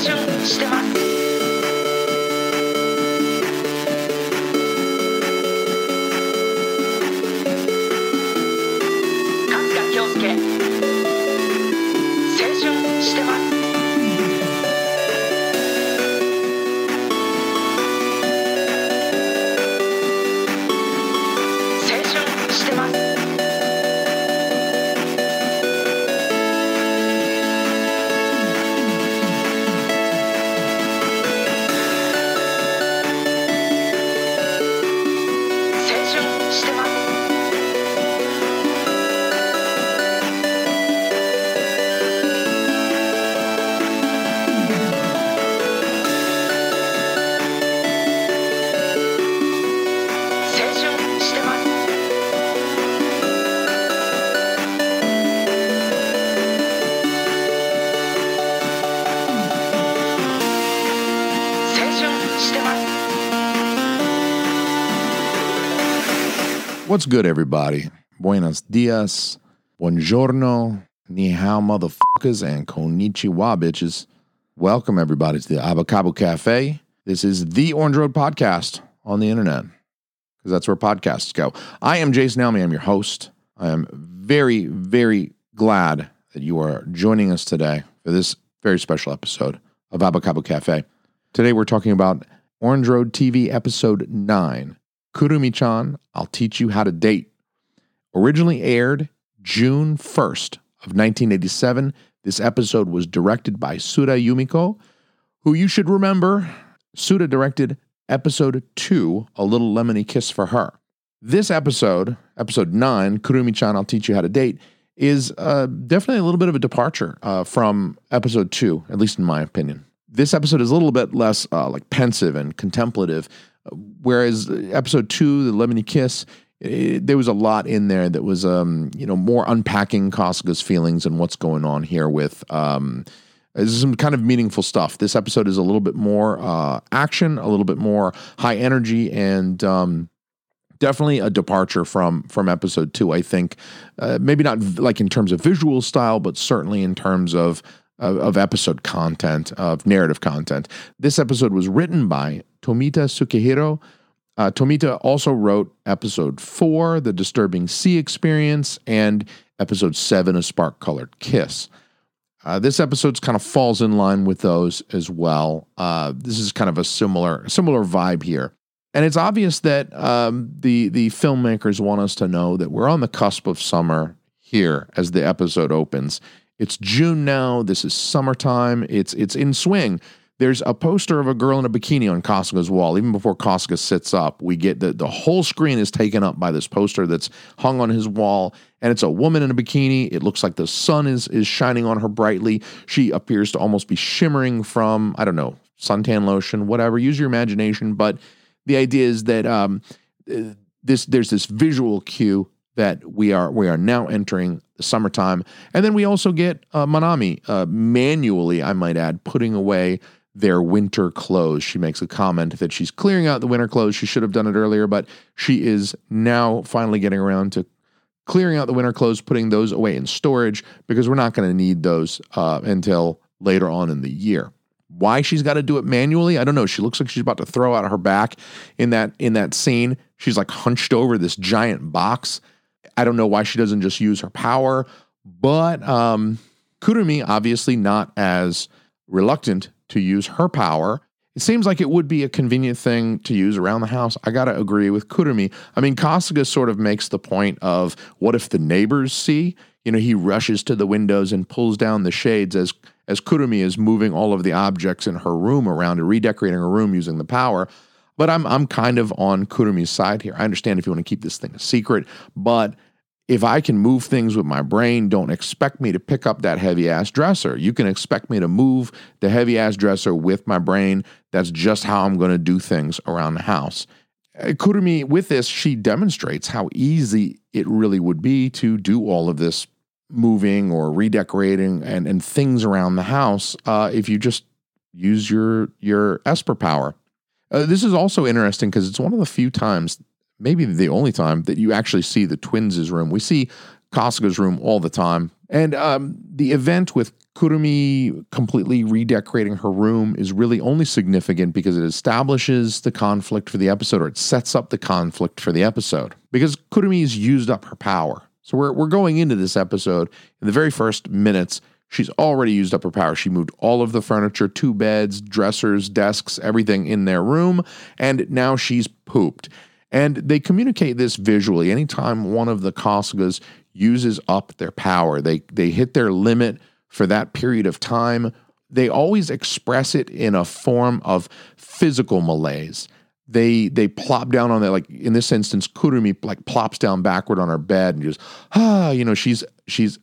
ションしてます。What's good, everybody? Buenos dias, buongiorno, ni hao, motherfuckers, and konnichiwa, bitches. Welcome, everybody, to the Abacabo Cafe. This is the Orange Road podcast on the internet because that's where podcasts go. I am Jason Elmy. I'm your host. I am very, very glad that you are joining us today for this very special episode of Abacabo Cafe. Today, we're talking about Orange Road TV episode 9 Kurumi-chan, I'll Teach You How to Date. Originally aired June 1st of 1987, this episode was directed by Suda Yumiko, who you should remember, Suda directed episode 2, A Little Lemony Kiss for Her. This episode, episode 9, Kurumi-chan, I'll Teach You How to Date, is uh, definitely a little bit of a departure uh, from episode 2, at least in my opinion. This episode is a little bit less uh, like pensive and contemplative, whereas episode two, the Lemony Kiss, it, there was a lot in there that was, um, you know, more unpacking Kasuga's feelings and what's going on here with um, there's some kind of meaningful stuff. This episode is a little bit more uh, action, a little bit more high energy, and um, definitely a departure from from episode two. I think uh, maybe not v- like in terms of visual style, but certainly in terms of of, of episode content, of narrative content. This episode was written by Tomita Sukehiro. Uh, Tomita also wrote episode four, The Disturbing Sea Experience, and episode seven, A Spark Colored Kiss. Uh, this episode kind of falls in line with those as well. Uh, this is kind of a similar similar vibe here, and it's obvious that um, the the filmmakers want us to know that we're on the cusp of summer here as the episode opens. It's June now. This is summertime. It's it's in swing. There's a poster of a girl in a bikini on Kasuga's wall. Even before Kasuga sits up, we get that the whole screen is taken up by this poster that's hung on his wall, and it's a woman in a bikini. It looks like the sun is is shining on her brightly. She appears to almost be shimmering from I don't know suntan lotion, whatever. Use your imagination, but the idea is that um, uh, this there's this visual cue that we are we are now entering the summertime, and then we also get uh, Manami uh, manually, I might add, putting away their winter clothes. She makes a comment that she's clearing out the winter clothes. She should have done it earlier, but she is now finally getting around to clearing out the winter clothes, putting those away in storage because we're not going to need those uh, until later on in the year. Why she's got to do it manually, I don't know. She looks like she's about to throw out her back in that in that scene. She's like hunched over this giant box. I don't know why she doesn't just use her power, but um, Kurumi obviously not as reluctant to use her power. It seems like it would be a convenient thing to use around the house. I got to agree with Kurumi. I mean, Kasuga sort of makes the point of what if the neighbors see? You know, he rushes to the windows and pulls down the shades as as Kurumi is moving all of the objects in her room around and redecorating her room using the power. But I'm I'm kind of on Kurumi's side here. I understand if you want to keep this thing a secret, but if I can move things with my brain, don't expect me to pick up that heavy ass dresser. You can expect me to move the heavy ass dresser with my brain. That's just how I'm going to do things around the house. Uh, Kurumi, with this, she demonstrates how easy it really would be to do all of this moving or redecorating and, and things around the house uh, if you just use your your Esper power. Uh, this is also interesting because it's one of the few times maybe the only time that you actually see the twins' room. We see Kasuga's room all the time. And um, the event with Kurumi completely redecorating her room is really only significant because it establishes the conflict for the episode or it sets up the conflict for the episode. Because Kurumi's used up her power. So we're, we're going into this episode in the very first minutes. She's already used up her power. She moved all of the furniture, two beds, dressers, desks, everything in their room, and now she's pooped. And they communicate this visually. Anytime one of the Kasugas uses up their power, they, they hit their limit for that period of time, they always express it in a form of physical malaise. They they plop down on that, like in this instance, Kurumi like plops down backward on her bed and just ah, you know, she's she's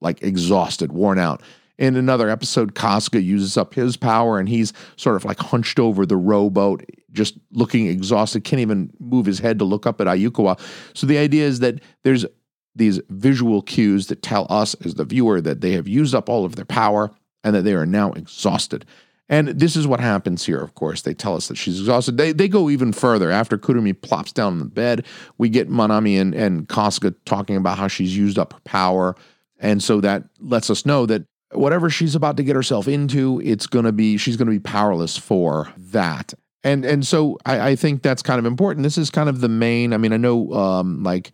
like exhausted, worn out. In another episode, Kasuga uses up his power and he's sort of like hunched over the rowboat, just looking exhausted, can't even move his head to look up at Ayukawa. So the idea is that there's these visual cues that tell us as the viewer that they have used up all of their power and that they are now exhausted. And this is what happens here, of course. They tell us that she's exhausted. They, they go even further. After Kurumi plops down in the bed, we get Manami and, and Kasuga talking about how she's used up her power. And so that lets us know that whatever she's about to get herself into, it's going to be, she's going to be powerless for that. And and so I, I think that's kind of important. This is kind of the main. I mean, I know um, like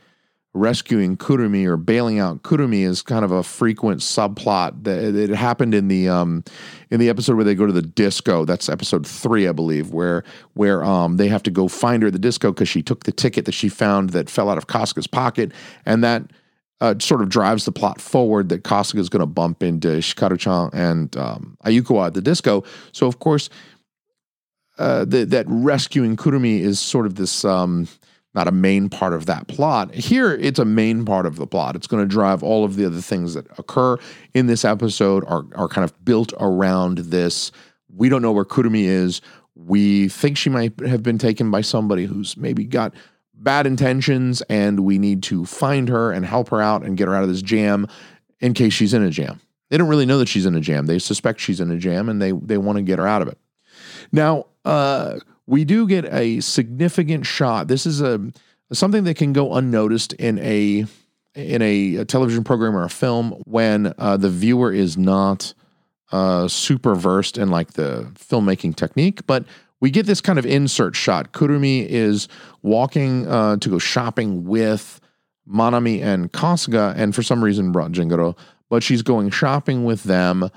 rescuing Kurumi or bailing out Kurumi is kind of a frequent subplot that it happened in the um, in the episode where they go to the disco. That's episode three, I believe, where where um, they have to go find her at the disco because she took the ticket that she found that fell out of Kasuga's pocket, and that uh, sort of drives the plot forward that Kasuga is going to bump into Hikaru-chan and um, Ayukawa at the disco. So of course, uh, the, that rescuing Kurumi is sort of this um, not a main part of that plot. Here, it's a main part of the plot. It's going to drive all of the other things that occur in this episode are are kind of built around this. We don't know where Kurumi is. We think she might have been taken by somebody who's maybe got bad intentions, and we need to find her and help her out and get her out of this jam in case she's in a jam. They don't really know that she's in a jam. They suspect she's in a jam and they they want to get her out of it. Now, uh, we do get a significant shot. This is a something that can go unnoticed in a in a, a television program or a film when uh, the viewer is not uh, super versed in like the filmmaking technique, but we get this kind of insert shot. Kurumi is walking uh, to go shopping with Manami and Kasuga, and for some reason brought Jingoro, but she's going shopping with them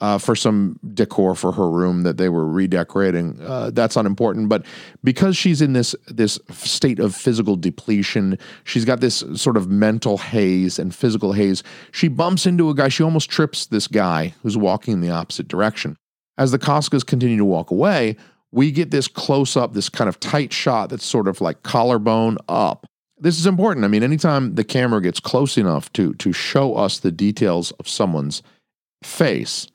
uh, for some decor for her room that they were redecorating. Uh, that's unimportant, but because she's in this this state of physical depletion, she's got this sort of mental haze and physical haze. She bumps into a guy. She almost trips this guy who's walking in the opposite direction. As the Kasugas continue to walk away, we get this close up, this kind of tight shot that's sort of like collarbone up. This is important. I mean, anytime the camera gets close enough to to show us the details of someone's face,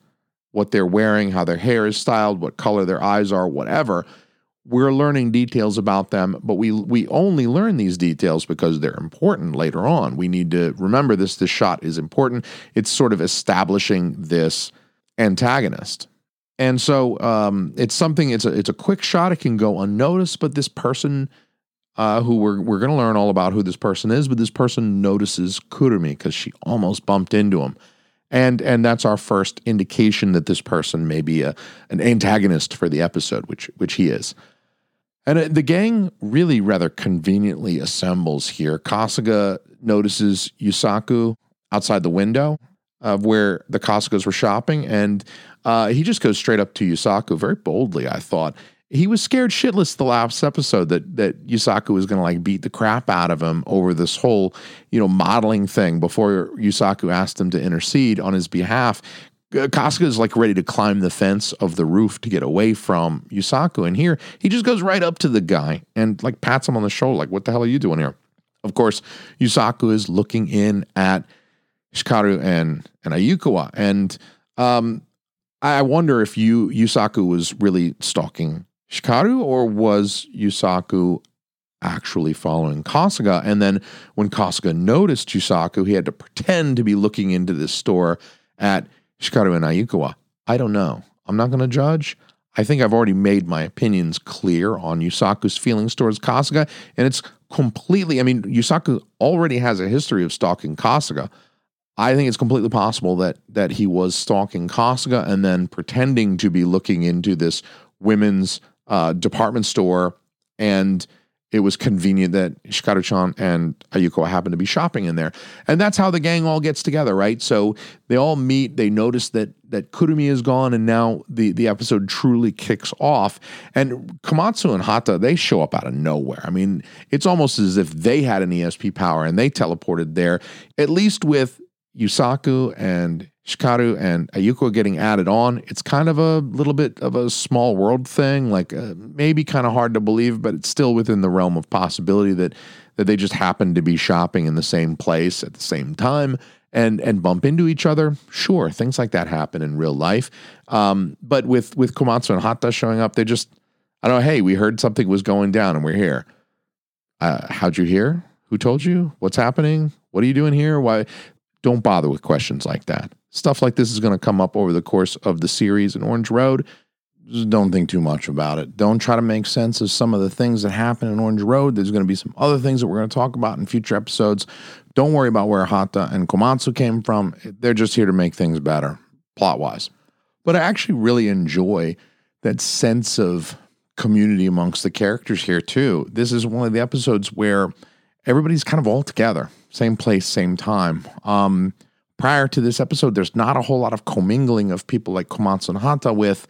what they're wearing, how their hair is styled, what color their eyes are, whatever. We're learning details about them, but we we only learn these details because they're important later on. We need to remember this this shot is important. It's sort of establishing this antagonist. And so um, it's something. It's a it's a quick shot. It can go unnoticed, but this person, uh, who we're we're going to learn all about who this person is, but this person notices Kurumi because she almost bumped into him and and that's our first indication that this person may be a an antagonist for the episode, which which he is. And uh, the gang really rather conveniently assembles here. Kasuga notices Yusaku outside the window of where the Kasugas were shopping, and uh, he just goes straight up to Yusaku very boldly. I thought, he was scared shitless the last episode that that Yusaku was going to like beat the crap out of him over this whole you know modeling thing before Yusaku asked him to intercede on his behalf. Kasuga is like ready to climb the fence of the roof to get away from Yusaku, and here he just goes right up to the guy and like pats him on the shoulder, like "What the hell are you doing here?" Of course, Yusaku is looking in at Hikaru and and Ayukawa, and um, I wonder if you Yusaku was really stalking Hikaru, or was Yusaku actually following Kasuga? And then when Kasuga noticed Yusaku, he had to pretend to be looking into this store at Hikaru and Ayukawa. I don't know. I'm not going to judge. I think I've already made my opinions clear on Yusaku's feelings towards Kasuga, and it's completely. I mean, Yusaku already has a history of stalking Kasuga. I think it's completely possible that that he was stalking Kasuga and then pretending to be looking into this women's uh, department store, and it was convenient that Hikaru-chan and Ayuko happened to be shopping in there, and that's how the gang all gets together, right? So they all meet. They notice that that Kurumi is gone, and now the the episode truly kicks off. And Komatsu and Hata they show up out of nowhere. I mean, it's almost as if they had an ESP power and they teleported there. At least with Yusaku and Hikaru and Ayuko getting added on, it's kind of a little bit of a small world thing, like uh, maybe kind of hard to believe, but it's still within the realm of possibility that that they just happen to be shopping in the same place at the same time and and bump into each other. Sure, things like that happen in real life. Um, but with with Komatsu and Hata showing up, they just I don't know. Hey, we heard something was going down, and we're here. Uh, how'd you hear? Who told you? What's happening? What are you doing here? Why? Don't bother with questions like that. Stuff like this is going to come up over the course of the series in Orange Road. Just don't think too much about it. Don't try to make sense of some of the things that happen in Orange Road. There's going to be some other things that we're going to talk about in future episodes. Don't worry about where Hata and Komatsu came from. They're just here to make things better, plot wise. But I actually really enjoy that sense of community amongst the characters here, too. This is one of the episodes where everybody's kind of all together same place, same time. Um, prior to this episode, there's not a whole lot of commingling of people like Komatsu and Hata with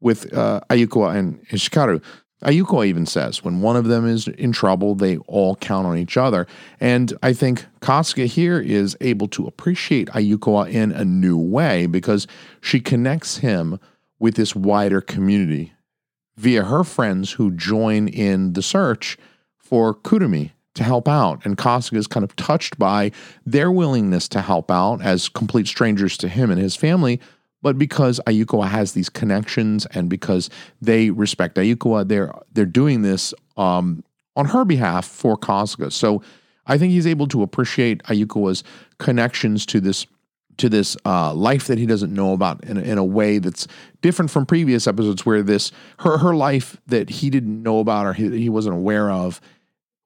with uh, Ayuko and Hikaru. Ayuko even says when one of them is in trouble, they all count on each other. And I think Kasuga here is able to appreciate Ayuko in a new way because she connects him with this wider community via her friends who join in the search for Kurumi to help out. And Kasuga is kind of touched by their willingness to help out as complete strangers to him and his family. But because Ayuko has these connections and because they respect Ayuko, they're they're doing this um, on her behalf for Kasuga. So I think he's able to appreciate Ayuko's connections to this to this uh, life that he doesn't know about in, in a way that's different from previous episodes where this her her life that he didn't know about or he, he wasn't aware of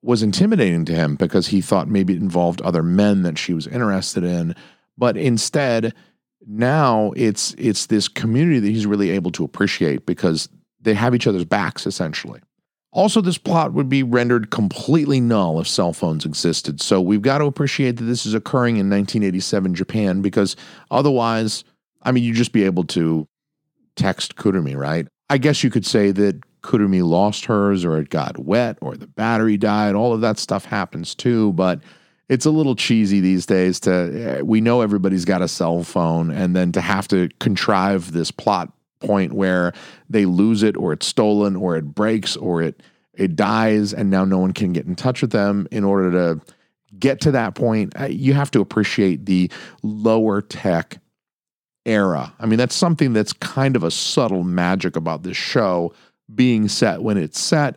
was intimidating to him because he thought maybe it involved other men that she was interested in. But instead, now it's it's this community that he's really able to appreciate because they have each other's backs essentially. Also, this plot would be rendered completely null if cell phones existed. So we've got to appreciate that this is occurring in 1987 Japan because otherwise, I mean, you'd just be able to text Kurumi, right? I guess you could say that Kurumi lost hers or it got wet or the battery died. All of that stuff happens too, but it's a little cheesy these days to we know everybody's got a cell phone and then to have to contrive this plot point where they lose it or it's stolen or it breaks or it it dies and now no one can get in touch with them in order to get to that point uh, you have to appreciate the lower tech era i mean that's something that's kind of a subtle magic about this show being set when it's set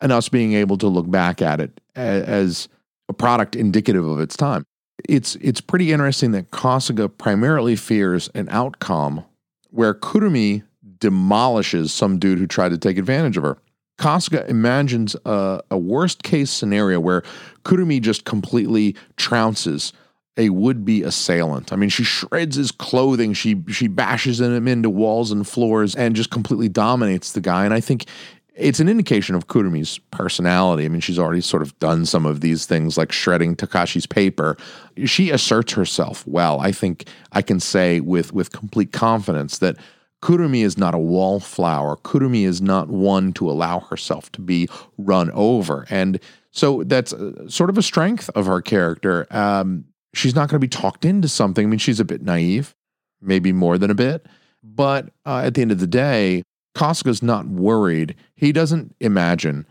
and us being able to look back at it as a product indicative of its time. It's it's pretty interesting that Kasuga primarily fears an outcome where Kurumi demolishes some dude who tried to take advantage of her. Kasuga imagines a, a worst case scenario where Kurumi just completely trounces a would-be assailant. I mean, she shreds his clothing, she she bashes him into walls and floors, and just completely dominates the guy. And I think it's an indication of Kurumi's personality. I mean, she's already sort of done some of these things like shredding Takashi's paper. She asserts herself well. I think I can say with with complete confidence that Kurumi is not a wallflower. Kurumi is not one to allow herself to be run over. And so that's uh, sort of a strength of her character. Um, she's not going to be talked into something. I mean, she's a bit naive, maybe more than a bit. But uh, at the end of the day, Kasuga's not worried. He doesn't imagine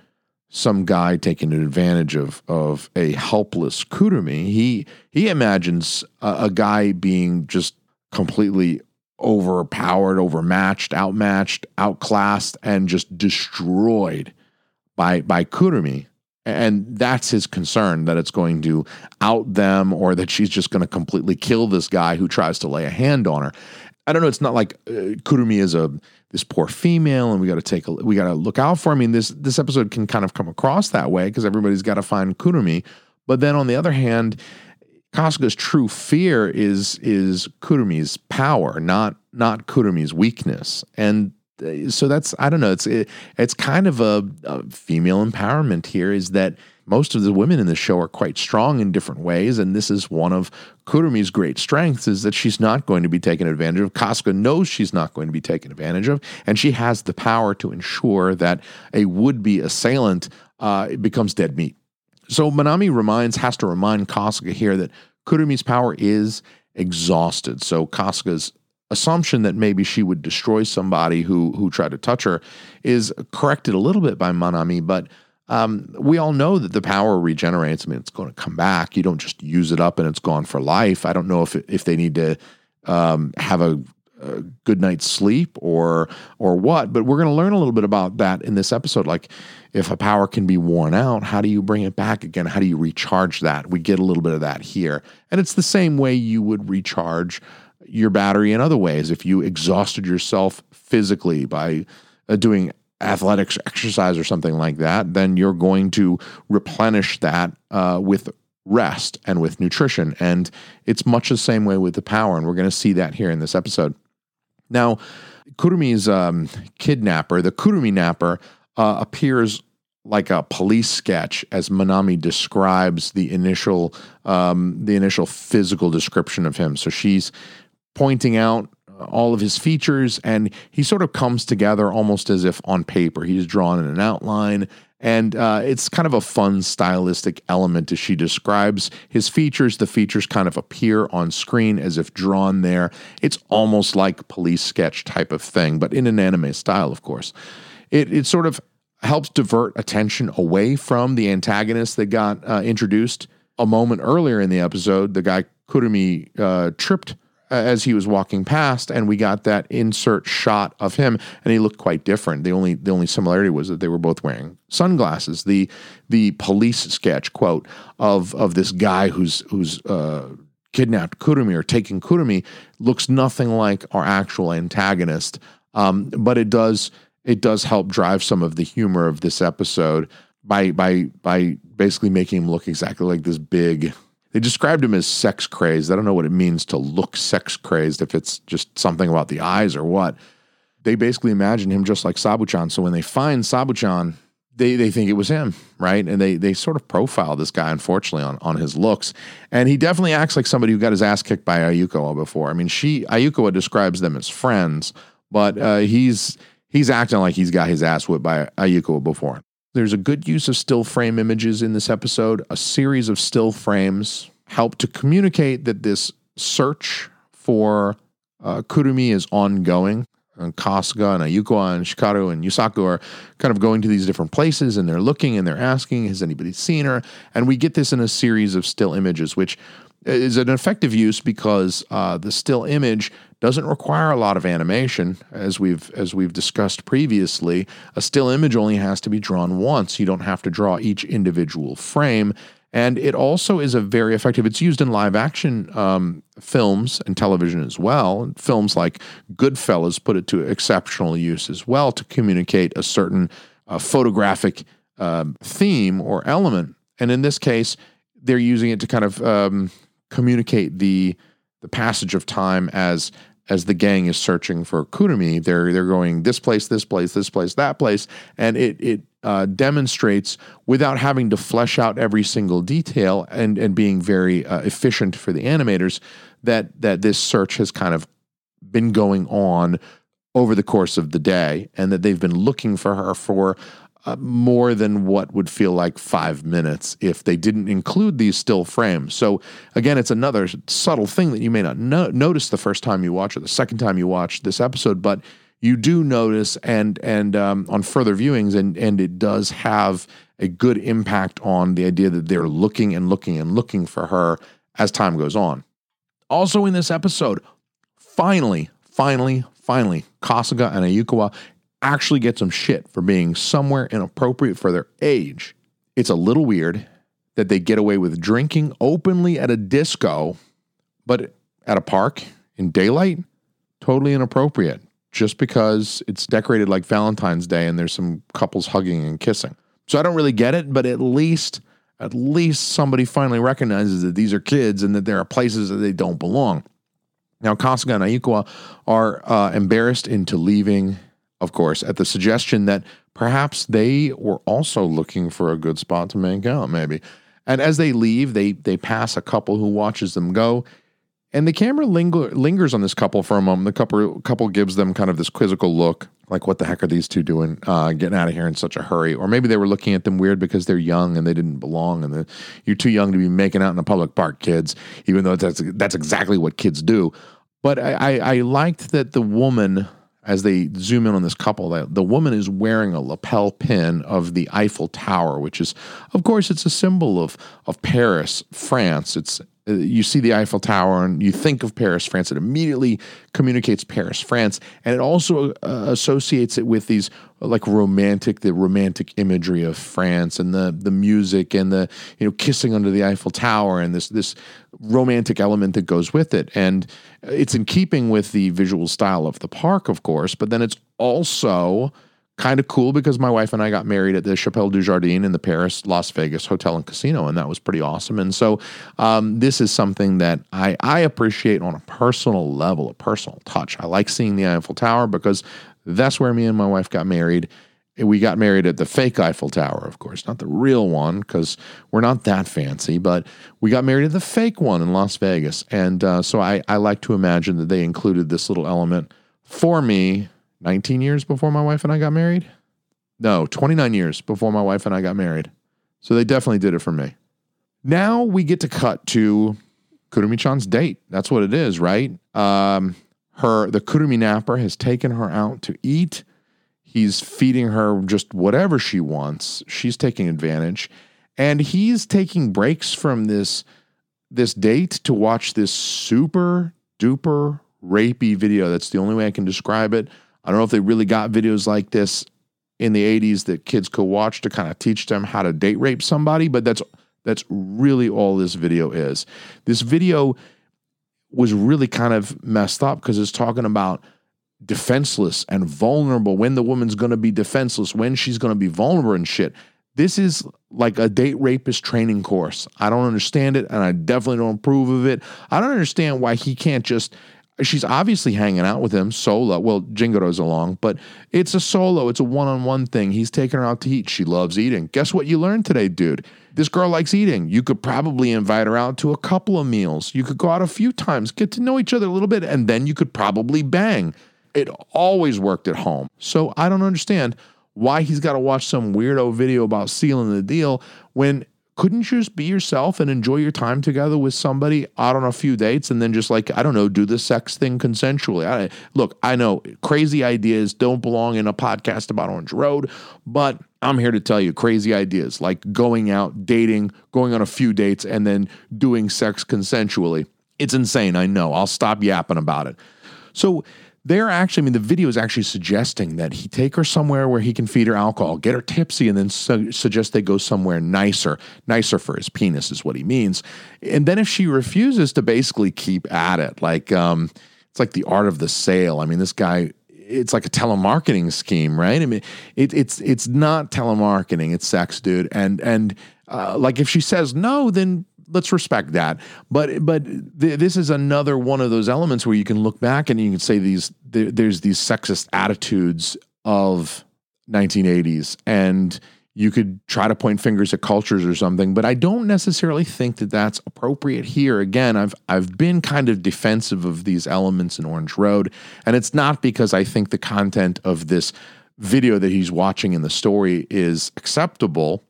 some guy taking advantage of of a helpless Kurumi. He he imagines a, a guy being just completely overpowered, overmatched, outmatched, outclassed, and just destroyed by by Kurumi. And that's his concern that it's going to out them or that she's just going to completely kill this guy who tries to lay a hand on her. I don't know. It's not like uh, Kurumi is a this poor female, and we got to take a we got to look out for. I mean, this this episode can kind of come across that way because everybody's got to find Kurumi. But then on the other hand, Kasuga's true fear is is Kurumi's power, not not Kurumi's weakness, and so that's I don't know. It's it, it's kind of a, a female empowerment here. Is that most of the women in the show are quite strong in different ways, and this is one of Kurumi's great strengths is that she's not going to be taken advantage of. Kasuga knows she's not going to be taken advantage of, and she has the power to ensure that a would-be assailant uh, becomes dead meat. So Manami reminds has to remind Kasuga here that Kurumi's power is exhausted. So Kasuga's assumption that maybe she would destroy somebody who who tried to touch her is corrected a little bit by Manami, but um, we all know that the power regenerates. I mean, it's going to come back. You don't just use it up and it's gone for life. I don't know if if they need to um, have a, a, good night's sleep or or what, but we're going to learn a little bit about that in this episode. Like, if a power can be worn out, how do you bring it back again? How do you recharge that? We get a little bit of that here, and it's the same way you would recharge your battery in other ways. If you exhausted yourself physically by uh, doing athletics exercise or something like that, then you're going to replenish that uh, with rest and with nutrition. And it's much the same way with the power. And we're going to see that here in this episode. Now, Kurumi's um, kidnapper, the Kurumi napper, uh, appears like a police sketch as Manami describes the initial um, the initial physical description of him. So she's pointing out all of his features, and he sort of comes together almost as if on paper. He's drawn in an outline, and uh, it's kind of a fun stylistic element as she describes his features. The features kind of appear on screen as if drawn there. It's almost like police sketch type of thing, but in an anime style, of course. It, it sort of helps divert attention away from the antagonist that got uh, introduced a moment earlier in the episode. The guy Kurumi uh, tripped as he was walking past, and we got that insert shot of him, and he looked quite different. The only the only similarity was that they were both wearing sunglasses. The the police sketch quote of of this guy who's who's uh, kidnapped Kurumi or taking Kurumi looks nothing like our actual antagonist, um, but it does it does help drive some of the humor of this episode by by by basically making him look exactly like this big they described him as sex crazed. I don't know what it means to look sex crazed, if it's just something about the eyes or what. They basically imagine him just like Sabuchan. So when they find Sabuchan, they, they think it was him, right? And they they sort of profile this guy, unfortunately, on, on his looks. And he definitely acts like somebody who got his ass kicked by Ayuko before. I mean, she Ayuko describes them as friends, but uh, he's he's acting like he's got his ass whipped by Ayuko before. There's a good use of still frame images in this episode. A series of still frames help to communicate that this search for uh, Kurumi is ongoing. And Kasuga and Ayuko and Hikaru and Yusaku are kind of going to these different places and they're looking and they're asking, has anybody seen her? And we get this in a series of still images, which is an effective use because uh, the still image doesn't require a lot of animation, as we've as we've discussed previously. A still image only has to be drawn once. You don't have to draw each individual frame. And it also is a very effective. It's used in live action um, films and television as well. Films like Goodfellas put it to exceptional use as well to communicate a certain uh, photographic uh, theme or element. And in this case, they're using it to kind of um, communicate the the passage of time as as the gang is searching for Kurumi. They're they're going this place, this place, this place, that place, and it it uh, demonstrates without having to flesh out every single detail and and being very uh, efficient for the animators that that this search has kind of been going on over the course of the day and that they've been looking for her for uh, more than what would feel like five minutes if they didn't include these still frames. So, again, it's another subtle thing that you may not no- notice the first time you watch or the second time you watch this episode, but you do notice and and um, on further viewings, and and it does have a good impact on the idea that they're looking and looking and looking for her as time goes on. Also, in this episode, finally, finally, finally, Kasuga and Ayukawa actually get some shit for being somewhere inappropriate for their age. It's a little weird that they get away with drinking openly at a disco, but at a park in daylight, totally inappropriate just because it's decorated like Valentine's Day and there's some couples hugging and kissing. So I don't really get it, but at least at least somebody finally recognizes that these are kids and that there are places that they don't belong. Now, Kasuga and Ayukawa are uh, embarrassed into leaving, of course, at the suggestion that perhaps they were also looking for a good spot to make out, maybe. And as they leave, they they pass a couple who watches them go. And the camera linger, lingers on this couple for a moment. The couple couple gives them kind of this quizzical look, like "What the heck are these two doing? Uh, getting out of here in such a hurry?" Or maybe they were looking at them weird because they're young and they didn't belong, and the, you're too young to be making out in a public park, kids. Even though that's that's exactly what kids do. But I, I, I liked that the woman, as they zoom in on this couple, that the woman is wearing a lapel pin of the Eiffel Tower, which is, of course, it's a symbol of of Paris, France. It's you see the Eiffel Tower and you think of Paris, France. It immediately communicates Paris, France, and it also uh, associates it with these uh, like romantic, the romantic imagery of France and the the music and the you know kissing under the Eiffel Tower and this this romantic element that goes with it. And it's in keeping with the visual style of the park, of course, but then it's also kind of cool because my wife and I got married at the Chapelle du Jardin in the Paris Las Vegas Hotel and Casino, and that was pretty awesome. And so, um, this is something that I, I appreciate on a personal level, a personal touch. I like seeing the Eiffel Tower because that's where me and my wife got married. We got married at the fake Eiffel Tower, of course, not the real one because we're not that fancy, but we got married at the fake one in Las Vegas. And uh, so I, I like to imagine that they included this little element for me 19 years before my wife and I got married. No, 29 years before my wife and I got married. So they definitely did it for me. Now we get to cut to Kurumi-chan's date. That's what it is, right? Um, her the Kurumi napper has taken her out to eat. He's feeding her just whatever she wants. She's taking advantage, and he's taking breaks from this this date to watch this super duper rapey video. That's the only way I can describe it. I don't know if they really got videos like this in the 80s that kids could watch to kind of teach them how to date rape somebody, but that's that's really all this video is. This video was really kind of messed up because it's talking about defenseless and vulnerable when the woman's going to be defenseless, when she's going to be vulnerable and shit. This is like a date rapist training course. I don't understand it and I definitely don't approve of it. I don't understand why he can't just she's obviously hanging out with him solo. Well, Jingoro's along, but it's a solo. It's a one-on-one thing. He's taking her out to eat. She loves eating. Guess what you learned today, dude? This girl likes eating. You could probably invite her out to a couple of meals. You could go out a few times, get to know each other a little bit, and then you could probably bang. It always worked at home. So I don't understand why he's got to watch some weirdo video about sealing the deal when couldn't you just be yourself and enjoy your time together with somebody out on a few dates and then just like i don't know do the sex thing consensually? I, look i know crazy ideas don't belong in a podcast about orange road but i'm here to tell you crazy ideas like going out dating going on a few dates and then doing sex consensually. It's insane i know. I'll stop yapping about it. So they're actually, I mean, the video is actually suggesting that he take her somewhere where he can feed her alcohol, get her tipsy, and then su- suggest they go somewhere nicer, nicer for his penis is what he means. And then if she refuses to basically keep at it, like um, it's like the art of the sale. I mean, this guy, it's like a telemarketing scheme, right? I mean, it, it's it's not telemarketing, it's sex, dude. And and uh, like if she says no, then let's respect that. But but th- this is another one of those elements where you can look back and you can say these th- there's these sexist attitudes of 1980s and you could try to point fingers at cultures or something but i don't necessarily think that that's appropriate here. Again i've i've been kind of defensive of these elements in orange road. And it's not because i think the content of this video that he's watching in the story is acceptable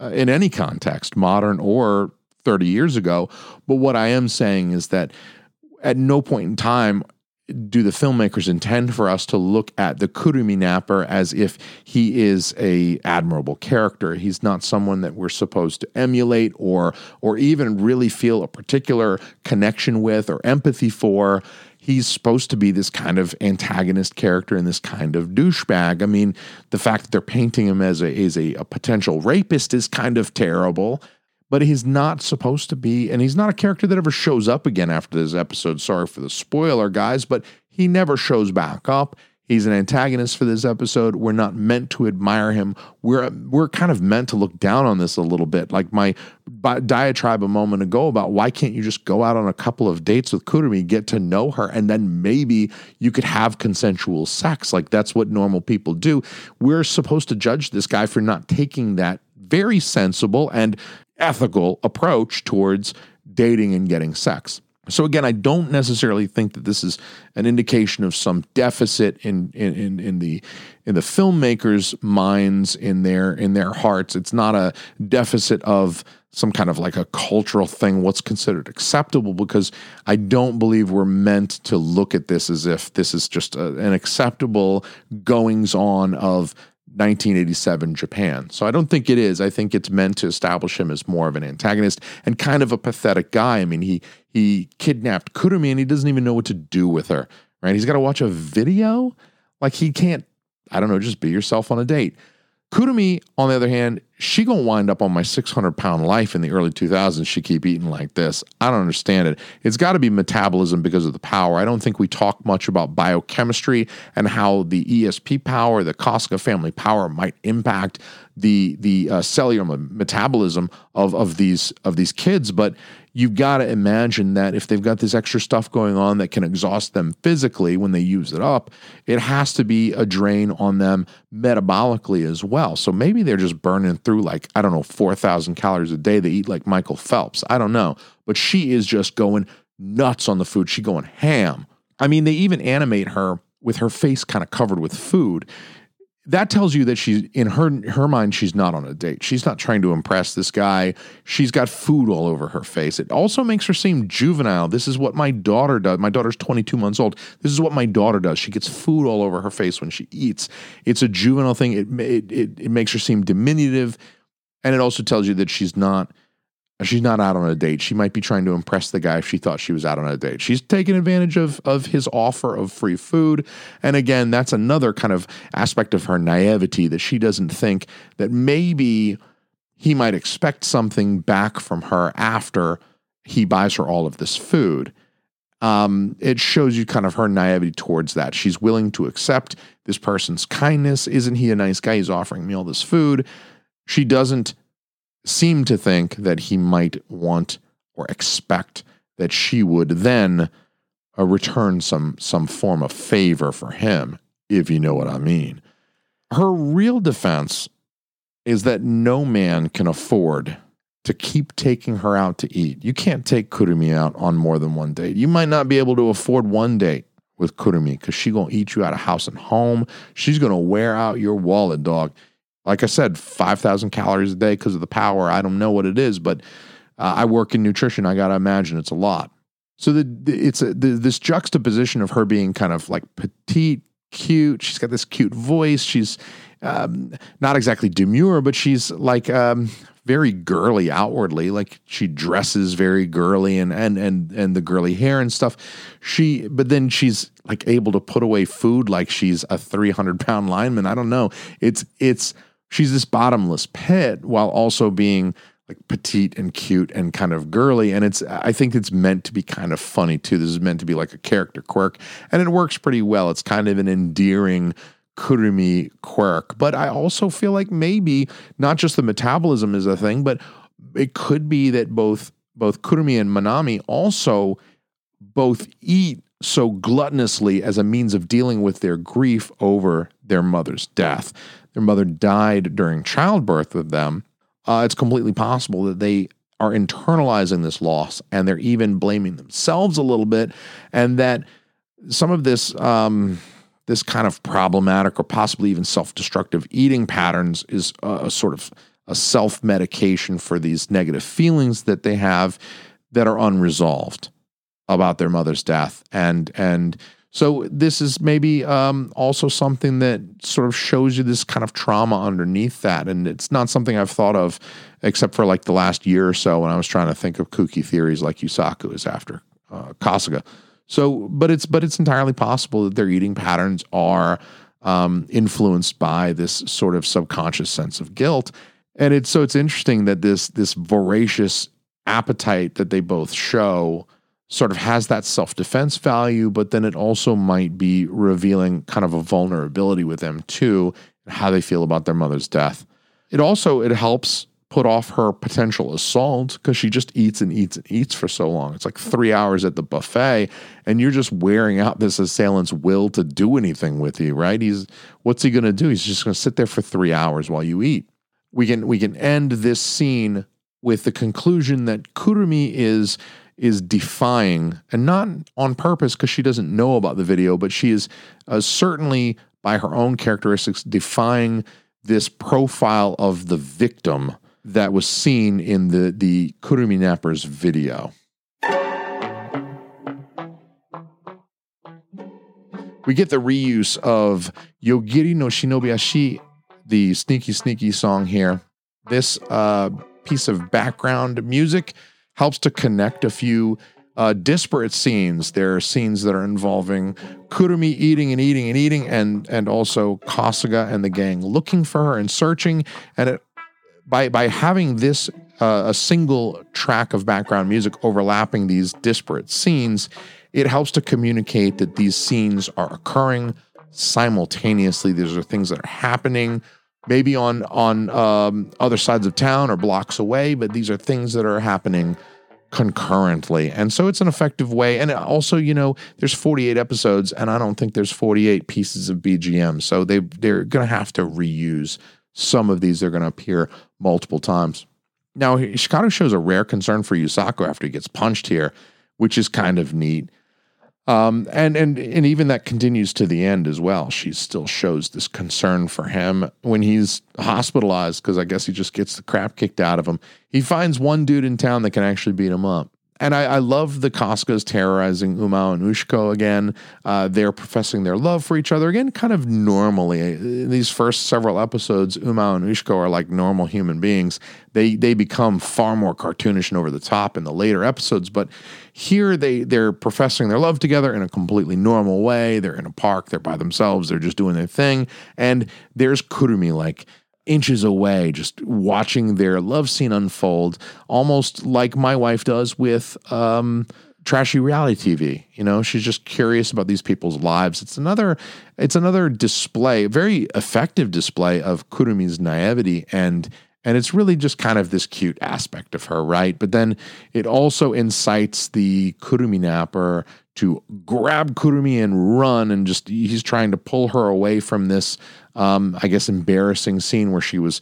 uh, in any context modern or 30 years ago. But what I am saying is that at no point in time do the filmmakers intend for us to look at the Kurumi Napper as if he is a admirable character? He's not someone that we're supposed to emulate or or even really feel a particular connection with or empathy for. He's supposed to be this kind of antagonist character and this kind of douchebag. I mean, the fact that they're painting him as a as a, a potential rapist is kind of terrible but he's not supposed to be, and he's not a character that ever shows up again after this episode. Sorry for the spoiler, guys, but he never shows back up. He's an antagonist for this episode. We're not meant to admire him. We're we're kind of meant to look down on this a little bit. Like my diatribe a moment ago about why can't you just go out on a couple of dates with Kurumi, get to know her, and then maybe you could have consensual sex. Like that's what normal people do. We're supposed to judge this guy for not taking that very sensible and ethical approach towards dating and getting sex. So again, I don't necessarily think that this is an indication of some deficit in in, in, in the in the filmmakers' minds, in their in their hearts. It's not a deficit of some kind of like a cultural thing, what's considered acceptable, because I don't believe we're meant to look at this as if this is just a, an acceptable goings on of 1987 Japan. So I don't think it is. I think it's meant to establish him as more of an antagonist and kind of a pathetic guy. I mean, he he kidnapped Kurumi and he doesn't even know what to do with her. Right? He's got to watch a video. Like he can't. I don't know. Just be yourself on a date. Kurumi, on the other hand, she gonna wind up on my 600 pound life in the early 2000s. She keep eating like this. I don't understand it. It's got to be metabolism because of the power. I don't think we talk much about biochemistry and how the ESP power, the Kasuga family power, might impact the the uh, cellular metabolism of of these of these kids. But you've got to imagine that if they've got this extra stuff going on that can exhaust them physically when they use it up, it has to be a drain on them metabolically as well. So maybe they're just burning through like, I don't know, 4,000 calories a day. They eat like Michael Phelps. I don't know. But she is just going nuts on the food. She going ham. I mean, they even animate her with her face kind of covered with food that tells you that she's in her her mind she's not on a date. She's not trying to impress this guy. She's got food all over her face. It also makes her seem juvenile. This is what my daughter does. My daughter's 22 months old. This is what my daughter does. She gets food all over her face when she eats. It's a juvenile thing. It it it, it makes her seem diminutive and it also tells you that she's not She's not out on a date. She might be trying to impress the guy if she thought she was out on a date. She's taking advantage of, of his offer of free food. And again, that's another kind of aspect of her naivety that she doesn't think that maybe he might expect something back from her after he buys her all of this food. Um, it shows you kind of her naivety towards that. She's willing to accept this person's kindness. Isn't he a nice guy? He's offering me all this food. She doesn't seemed to think that he might want or expect that she would then uh, return some some form of favor for him, if you know what I mean. Her real defense is that no man can afford to keep taking her out to eat. You can't take Kurumi out on more than one date. You might not be able to afford one date with Kurumi because she gonna eat you out of house and home. She's gonna wear out your wallet, dog like I said, 5,000 calories a day because of the power. I don't know what it is, but uh, I work in nutrition. I got to imagine it's a lot. So the, it's a, the, this juxtaposition of her being kind of like petite, cute. She's got this cute voice. She's um, not exactly demure, but she's like um, very girly outwardly. Like she dresses very girly and and and and the girly hair and stuff. She, but then she's like able to put away food like she's a three hundred pound lineman. I don't know. It's it's she's this bottomless pit while also being like petite and cute and kind of girly and it's i think it's meant to be kind of funny too. This is meant to be like a character quirk and it works pretty well. It's kind of an endearing kurumi quirk but i also feel like maybe not just the metabolism is a thing but it could be that both both kurumi and manami also both eat so gluttonously as a means of dealing with their grief over their mother's death their mother died during childbirth with them, uh, it's completely possible that they are internalizing this loss and they're even blaming themselves a little bit, and that some of this um, this kind of problematic or possibly even self-destructive eating patterns is a, a sort of a self-medication for these negative feelings that they have that are unresolved about their mother's death and and So this is maybe um, also something that sort of shows you this kind of trauma underneath that, and it's not something I've thought of except for like the last year or so when I was trying to think of kooky theories like Yusaku is after uh, Kasuga. So, but it's but it's entirely possible that their eating patterns are um, influenced by this sort of subconscious sense of guilt, and it's so it's interesting that this this voracious appetite that they both show sort of has that self defense value, but then it also might be revealing kind of a vulnerability with them too, how they feel about their mother's death. It also it helps put off her potential assault because she just eats and eats and eats for so long. It's like three hours at the buffet, and you're just wearing out this assailant's will to do anything with you, right? He's what's he gonna do? He's just gonna sit there for three hours while you eat. We can we can end this scene with the conclusion that Kurumi is is defying, and not on purpose because she doesn't know about the video, but she is uh, certainly by her own characteristics defying this profile of the victim that was seen in the the Kurumi Nappers video. We get the reuse of Yogiri no Shinobi Ashi, the sneaky sneaky song here. This uh, piece of background music helps to connect a few uh, disparate scenes. There are scenes that are involving Kurumi eating and eating and eating, and and also Kasuga and the gang looking for her and searching. And it, by by having this uh, a single track of background music overlapping these disparate scenes, it helps to communicate that these scenes are occurring simultaneously. These are things that are happening maybe on on um, other sides of town or blocks away, but these are things that are happening concurrently. And so it's an effective way. And also, you know, there's 48 episodes, and I don't think there's 48 pieces of BGM. So they they're gonna have to reuse some of these. They're gonna appear multiple times. Now, Hikaru shows a rare concern for Yusaku after he gets punched here, which is kind of neat. Um, and and and even that continues to the end as well. She still shows this concern for him when he's hospitalized because I guess he just gets the crap kicked out of him. He finds one dude in town that can actually beat him up. And I, I love the Kasugas terrorizing Umao and Ushiko again. Uh, they're professing their love for each other again, kind of normally. In these first several episodes, Umao and Ushiko are like normal human beings. They they become far more cartoonish and over the top in the later episodes, but here they they're professing their love together in a completely normal way. They're in a park, they're by themselves, they're just doing their thing. And there's Kurumi like inches away, just watching their love scene unfold, almost like my wife does with um, trashy reality TV. You know, she's just curious about these people's lives. It's another, it's another display, very effective display of Kurumi's naivety and. And it's really just kind of this cute aspect of her, right? But then it also incites the Kurumi napper to grab Kurumi and run, and just he's trying to pull her away from this, um, I guess, embarrassing scene where she was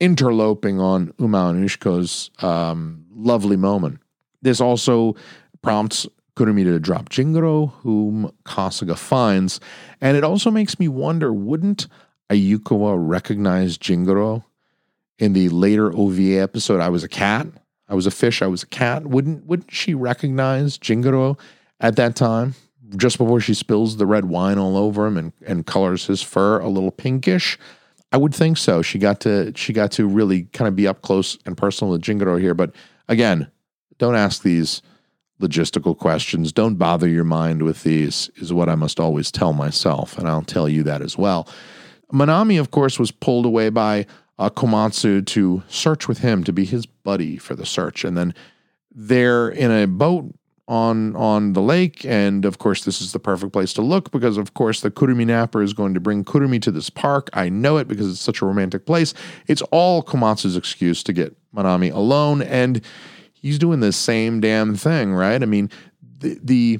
interloping on Uma and Ushiko's um, lovely moment. This also prompts Kurumi to drop Jingoro, whom Kasuga finds, and it also makes me wonder: wouldn't Ayukawa recognize Jingoro in the later OVA episode? I was a cat. I was a fish. I was a cat. Wouldn't wouldn't she recognize Jingoro? at that time, just before she spills the red wine all over him and, and colors his fur a little pinkish. I would think so. She got to she got to really kind of be up close and personal with Jingoro here. But again, don't ask these logistical questions. Don't bother your mind with these, is what I must always tell myself. And I'll tell you that as well. Manami, of course, was pulled away by uh, Komatsu to search with him to be his buddy for the search. And then they're in a boat on on the lake and of course this is the perfect place to look because of course the Kurumi Napper is going to bring Kurumi to this park. I know it because it's such a romantic place. It's all Komatsu's excuse to get Manami alone and he's doing the same damn thing, right? I mean, the the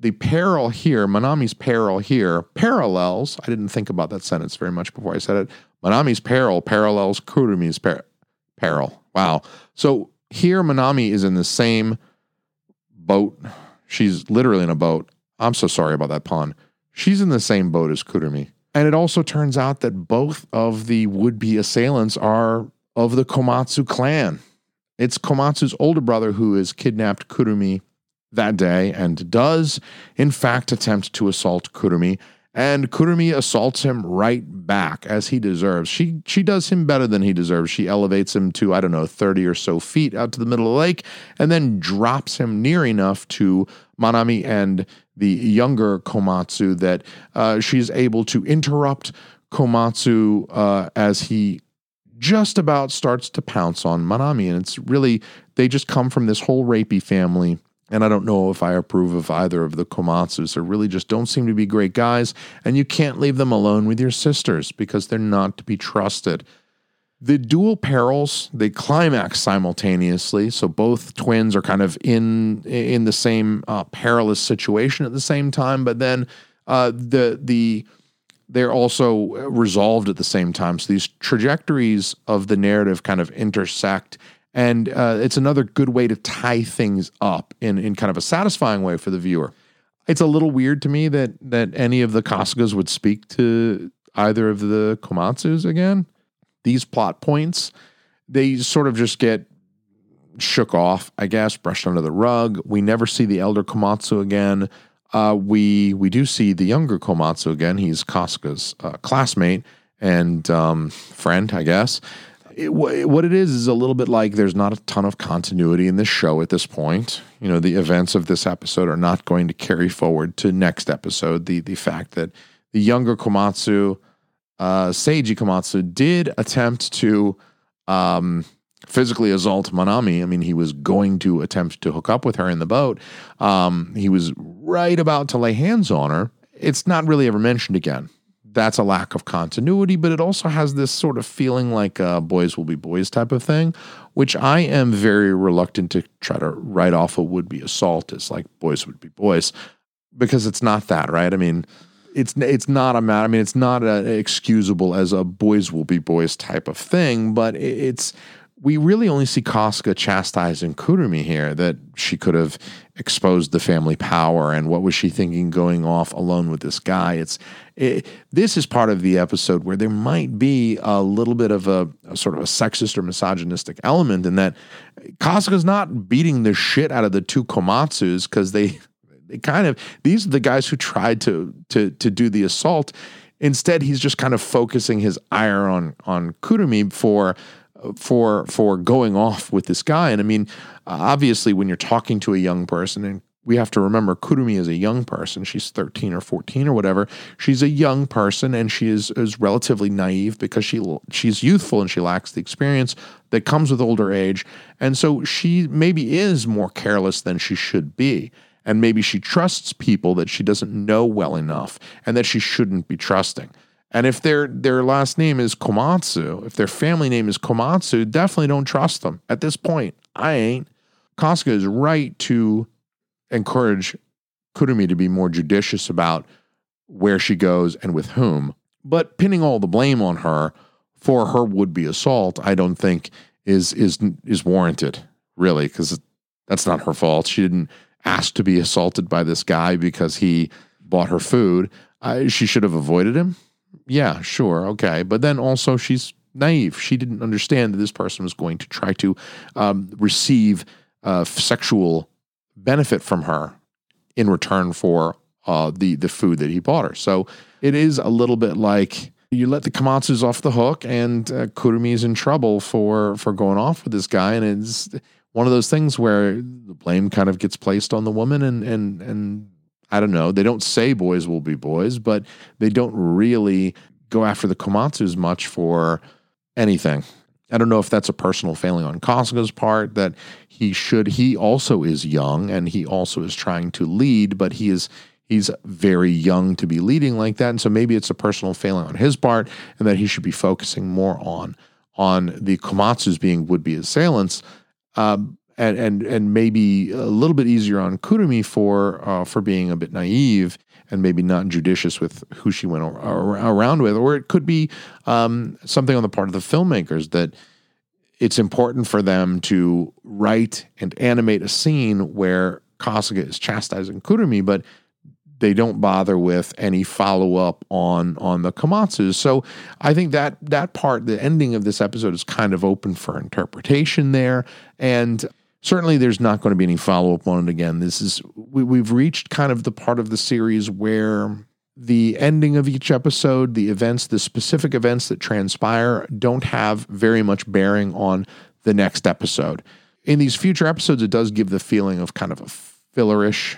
the peril here, Manami's peril here, parallels. I didn't think about that sentence very much before I said it. Manami's peril parallels Kurumi's per- peril. Wow. So here, Manami is in the same boat. She's literally in a boat. I'm so sorry about that pun. She's in the same boat as Kurumi. And it also turns out that both of the would be assailants are of the Komatsu clan. It's Komatsu's older brother who has kidnapped Kurumi that day and does, in fact, attempt to assault Kurumi. And Kurumi assaults him right back as he deserves. She she does him better than he deserves. She elevates him to I don't know 30 or so feet out to the middle of the lake and then drops him near enough to Manami and the younger Komatsu that uh, she's able to interrupt Komatsu uh, as he just about starts to pounce on Manami. And it's really, they just come from this whole rapey family. And I don't know if I approve of either of the Komatsus. They really just don't seem to be great guys. And you can't leave them alone with your sisters because they're not to be trusted. The dual perils, they climax simultaneously. So both twins are kind of in in the same uh, perilous situation at the same time. But then uh, the the they're also resolved at the same time. So these trajectories of the narrative kind of intersect. And uh, it's another good way to tie things up in, in kind of a satisfying way for the viewer. It's a little weird to me that that any of the Kasugas would speak to either of the Komatsus again. These plot points, they sort of just get shook off, I guess, brushed under the rug. We never see the elder Komatsu again. Uh, we we do see the younger Komatsu again. He's Kasuga's uh, classmate and um, friend, I guess. It, what it is is a little bit like there's not a ton of continuity in this show at this point. You know, the events of this episode are not going to carry forward to next episode. The the fact that the younger Komatsu, uh, Seiji Komatsu, did attempt to um, physically assault Manami. I mean, he was going to attempt to hook up with her in the boat. Um, he was right about to lay hands on her. It's not really ever mentioned again. That's a lack of continuity, but it also has this sort of feeling like uh, boys will be boys type of thing, which I am very reluctant to try to write off a would be assault as like boys would be boys because it's not that, right? I mean, it's it's not a matter. I mean, it's not a, excusable as a boys will be boys type of thing, but it's we really only see Kasuga chastising Kurumi here that she could have exposed the family power and what was she thinking going off alone with this guy. It's it, this is part of the episode where there might be a little bit of a, a sort of a sexist or misogynistic element in that Kasuga's not beating the shit out of the two Komatsus because they they kind of these are the guys who tried to to to do the assault. Instead, he's just kind of focusing his ire on on Kurumi for for for going off with this guy. And I mean, obviously, when you're talking to a young person, and we have to remember Kurumi is a young person. She's 13 or 14 or whatever. She's a young person, and she is is relatively naive because she she's youthful and she lacks the experience that comes with older age. And so she maybe is more careless than she should be. And maybe she trusts people that she doesn't know well enough and that she shouldn't be trusting. And if their their last name is Komatsu, if their family name is Komatsu, definitely don't trust them. At this point, I ain't. Kasuga is right to encourage Kurumi to be more judicious about where she goes and with whom. But pinning all the blame on her for her would-be assault, I don't think is is is warranted, really, because that's not her fault. She didn't ask to be assaulted by this guy because he bought her food. She should have avoided him yeah, sure, okay. But then also she's naive. She didn't understand that this person was going to try to um, receive uh, sexual benefit from her in return for uh, the the food that he bought her. So it is a little bit like you let the Komatsus off the hook, and uh, Kurumi is in trouble for for going off with this guy, and it's one of those things where the blame kind of gets placed on the woman, and and and I don't know. They don't say boys will be boys, but they don't really go after the Komatsus much for anything. I don't know if that's a personal failing on Kasuga's part that he should he also is young and he also is trying to lead, but he is he's very young to be leading like that. And so maybe it's a personal failing on his part and that he should be focusing more on on the Komatsus being would be assailants. Um, and and and maybe a little bit easier on Kurumi for uh, for being a bit naive and maybe not judicious with who she went around with, or it could be um, something on the part of the filmmakers that it's important for them to write and animate a scene where Kasuga is chastising Kurumi, but they don't bother with any follow up on on the Komatsus. So I think that that part, the ending of this episode, is kind of open for interpretation there, and certainly there's not going to be any follow up on it again. This is we, we've reached kind of the part of the series where the ending of each episode, the events, the specific events that transpire, don't have very much bearing on the next episode. In these future episodes, it does give the feeling of kind of a fillerish,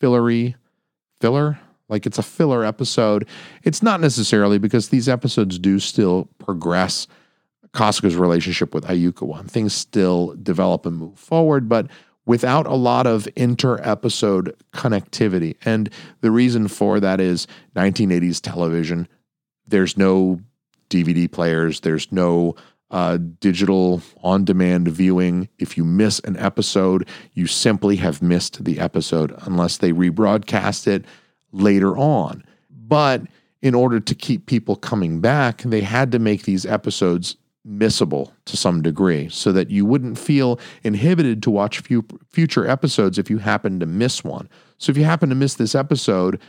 fillery, filler. Like it's a filler episode. It's not necessarily because these episodes do still progress Kasuga's relationship with Ayukawa. And Things still develop and move forward, but without a lot of inter episode connectivity. And the reason for that is 1980s television. There's no DVD players, there's no uh, digital on demand viewing. If you miss an episode, you simply have missed the episode unless they rebroadcast it later on. But in order to keep people coming back, they had to make these episodes missable to some degree so that you wouldn't feel inhibited to watch few, future episodes if you happen to miss one. So if you happen to miss this episode,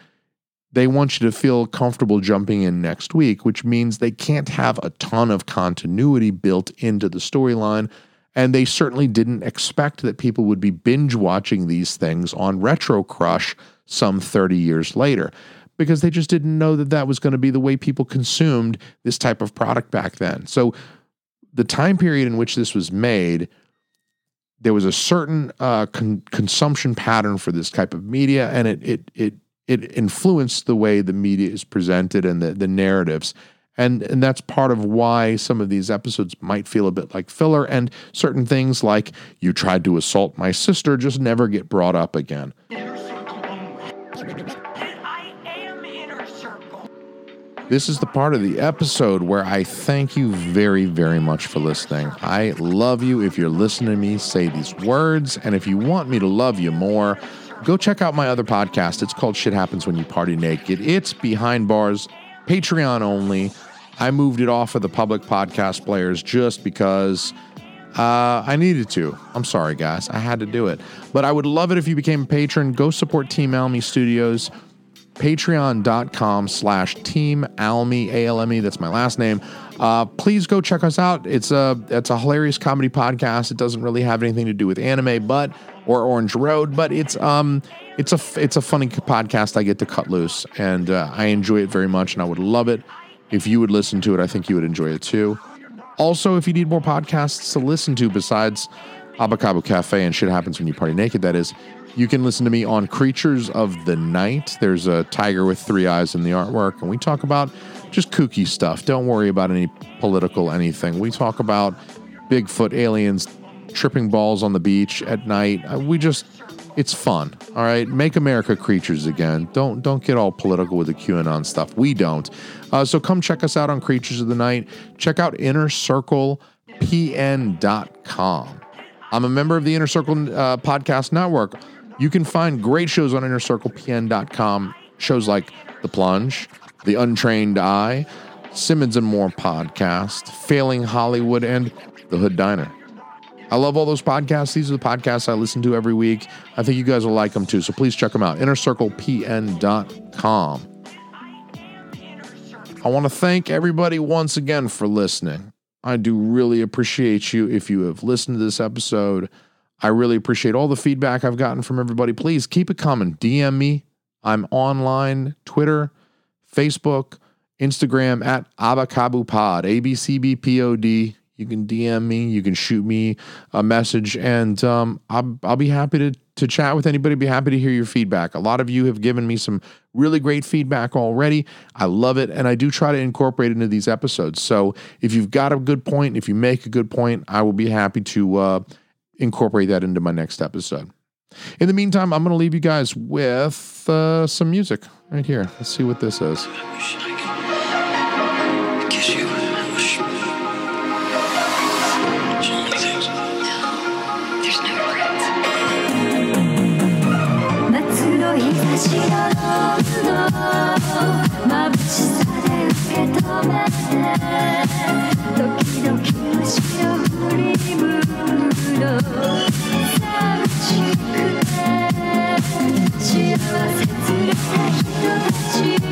they want you to feel comfortable jumping in next week, which means they can't have a ton of continuity built into the storyline. And they certainly didn't expect that people would be binge watching these things on Retro Crush some 30 years later because they just didn't know that that was going to be the way people consumed this type of product back then. So the time period in which this was made, there was a certain uh, con- consumption pattern for this type of media, and it it it it influenced the way the media is presented and the the narratives. And, and that's part of why some of these episodes might feel a bit like filler, and certain things like you tried to assault my sister just never get brought up again. This is the part of the episode where I thank you very, very much for listening. I love you if you're listening to me say these words. And if you want me to love you more, go check out my other podcast. It's called Shit Happens When You Party Naked. It's behind bars, Patreon only. I moved it off of the public podcast players just because uh, I needed to. I'm sorry, guys. I had to do it. But I would love it if you became a patron. Go support Team Alme Studios patreon.com slash team alme a-l-m-e that's my last name. Uh, please go check us out. It's a it's a hilarious comedy podcast. It doesn't really have anything to do with anime but or orange road but it's um it's a it's a funny podcast i get to cut loose and uh, i enjoy it very much and i would love it if you would listen to it. I think you would enjoy it too. Also if you need more podcasts to listen to besides abacabo cafe and shit happens when you party naked that is you can listen to me on Creatures of the Night. There's a tiger with three eyes in the artwork, and we talk about just kooky stuff. Don't worry about any political anything. We talk about Bigfoot aliens tripping balls on the beach at night. Uh, we just it's fun. All right, make America creatures again. Don't don't get all political with the QAnon stuff. We don't. Uh, so come check us out on Creatures of the Night. Check out InnerCirclePN.com. I'm a member of the Inner Circle uh, Podcast Network. You can find great shows on InnerCirclePN.com. Shows like The Plunge, The Untrained Eye, Simmons and More podcast, Failing Hollywood, and The Hood Diner. I love all those podcasts. These are the podcasts I listen to every week. I think you guys will like them too. So please check them out. InnerCirclePN.com. I want to thank everybody once again for listening. I do really appreciate you if you have listened to this episode. I really appreciate all the feedback I've gotten from everybody. Please keep it coming. DM me. I'm online, Twitter, Facebook, Instagram at AbacabooPod, A B C B P O D. You can DM me, you can shoot me a message, and um, I'll, I'll be happy to, to chat with anybody. Be happy to hear your feedback. A lot of you have given me some really great feedback already. I love it, and I do try to incorporate into these episodes. So if you've got a good point, if you make a good point, I will be happy to uh, incorporate that into my next episode. In the meantime, I'm going to leave you guys with uh, some music right here. Let's see what this is. しがローの眩しさで受け止めて時々後ろ振り向くの寂しくて幸せ連れた人たちに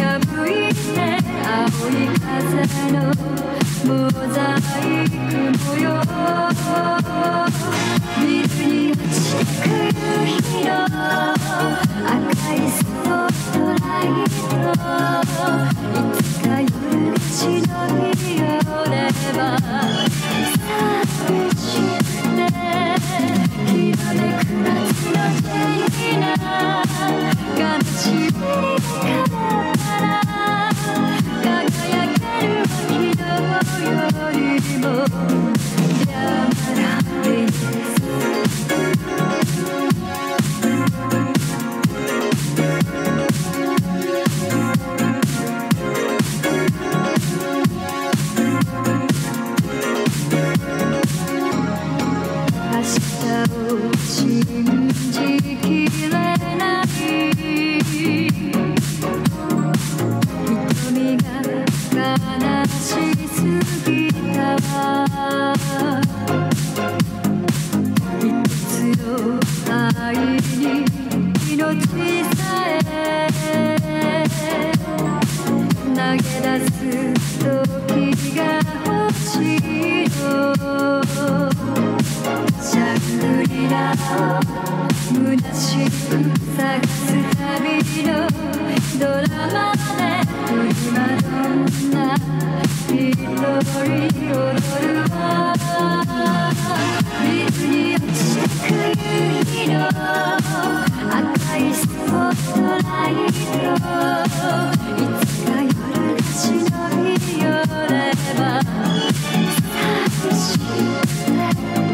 破いて青い風のモザイク模様ビルに落ちてく夕日の赤いスポットライトいつか夜が忍び寄れば寂しくてきらめく夏のジェリーな悲しみにかった 明日を信じきれ ングリラを虚しく探す旅のドラマでプリマドンナ一人踊るわ水に落ちてく夕日の赤いスポットライトいつか夜が忍び寄れば寂しい